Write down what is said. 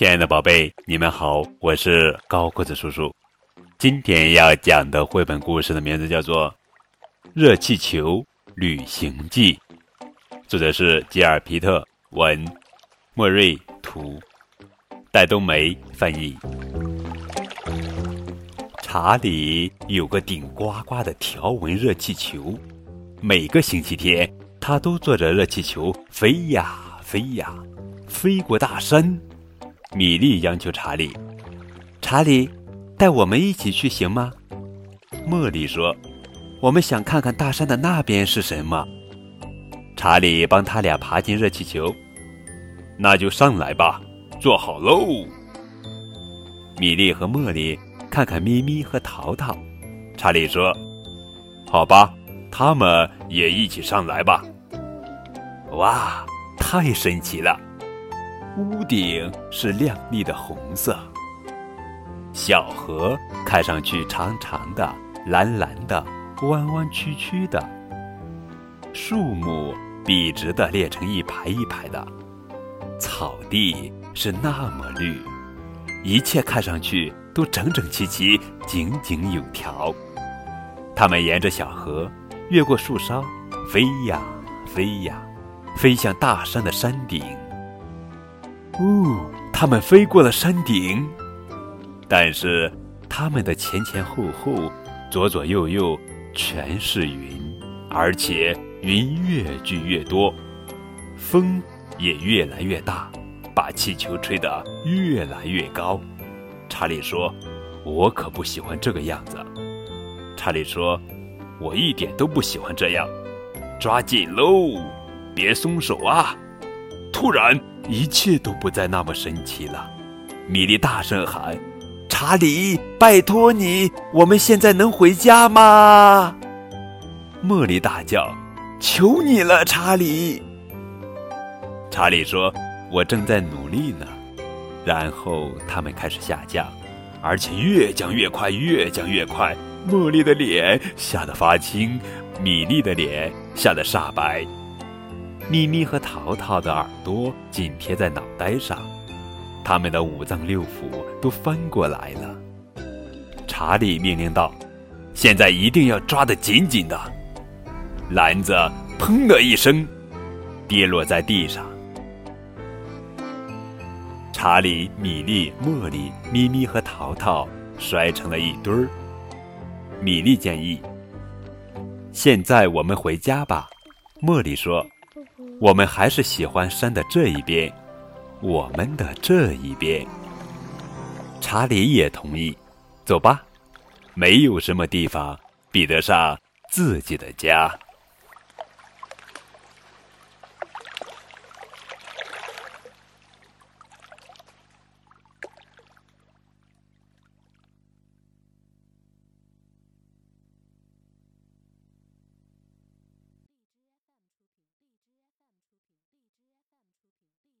亲爱的宝贝，你们好，我是高个子叔叔。今天要讲的绘本故事的名字叫做《热气球旅行记》，作者是吉尔皮特文，莫瑞图，戴冬梅翻译。查理有个顶呱呱的条纹热气球，每个星期天，他都坐着热气球飞呀飞呀，飞过大山。米莉央求查理：“查理，带我们一起去行吗？”茉莉说：“我们想看看大山的那边是什么。”查理帮他俩爬进热气球，那就上来吧，坐好喽。米莉和茉莉看看咪咪和淘淘，查理说：“好吧，他们也一起上来吧。”哇，太神奇了！屋顶是亮丽的红色，小河看上去长长的、蓝蓝的、弯弯曲曲的，树木笔直的列成一排一排的，草地是那么绿，一切看上去都整整齐齐、井井有条。他们沿着小河，越过树梢，飞呀飞呀，飞向大山的山顶。哦，他们飞过了山顶，但是他们的前前后后、左左右右全是云，而且云越聚越多，风也越来越大，把气球吹得越来越高。查理说：“我可不喜欢这个样子。”查理说：“我一点都不喜欢这样，抓紧喽，别松手啊！”突然。一切都不再那么神奇了，米莉大声喊：“查理，拜托你，我们现在能回家吗？”茉莉大叫：“求你了，查理！”查理说：“我正在努力呢。”然后他们开始下降，而且越降越快，越降越快。茉莉的脸吓得发青，米莉的脸吓得煞白。咪咪和淘淘的耳朵紧贴在脑袋上，他们的五脏六腑都翻过来了。查理命令道：“现在一定要抓得紧紧的。”篮子“砰”的一声跌落在地上。查理、米莉、茉莉、咪咪和淘淘摔成了一堆儿。米莉建议：“现在我们回家吧。”茉莉说。我们还是喜欢山的这一边，我们的这一边。查理也同意，走吧，没有什么地方比得上自己的家。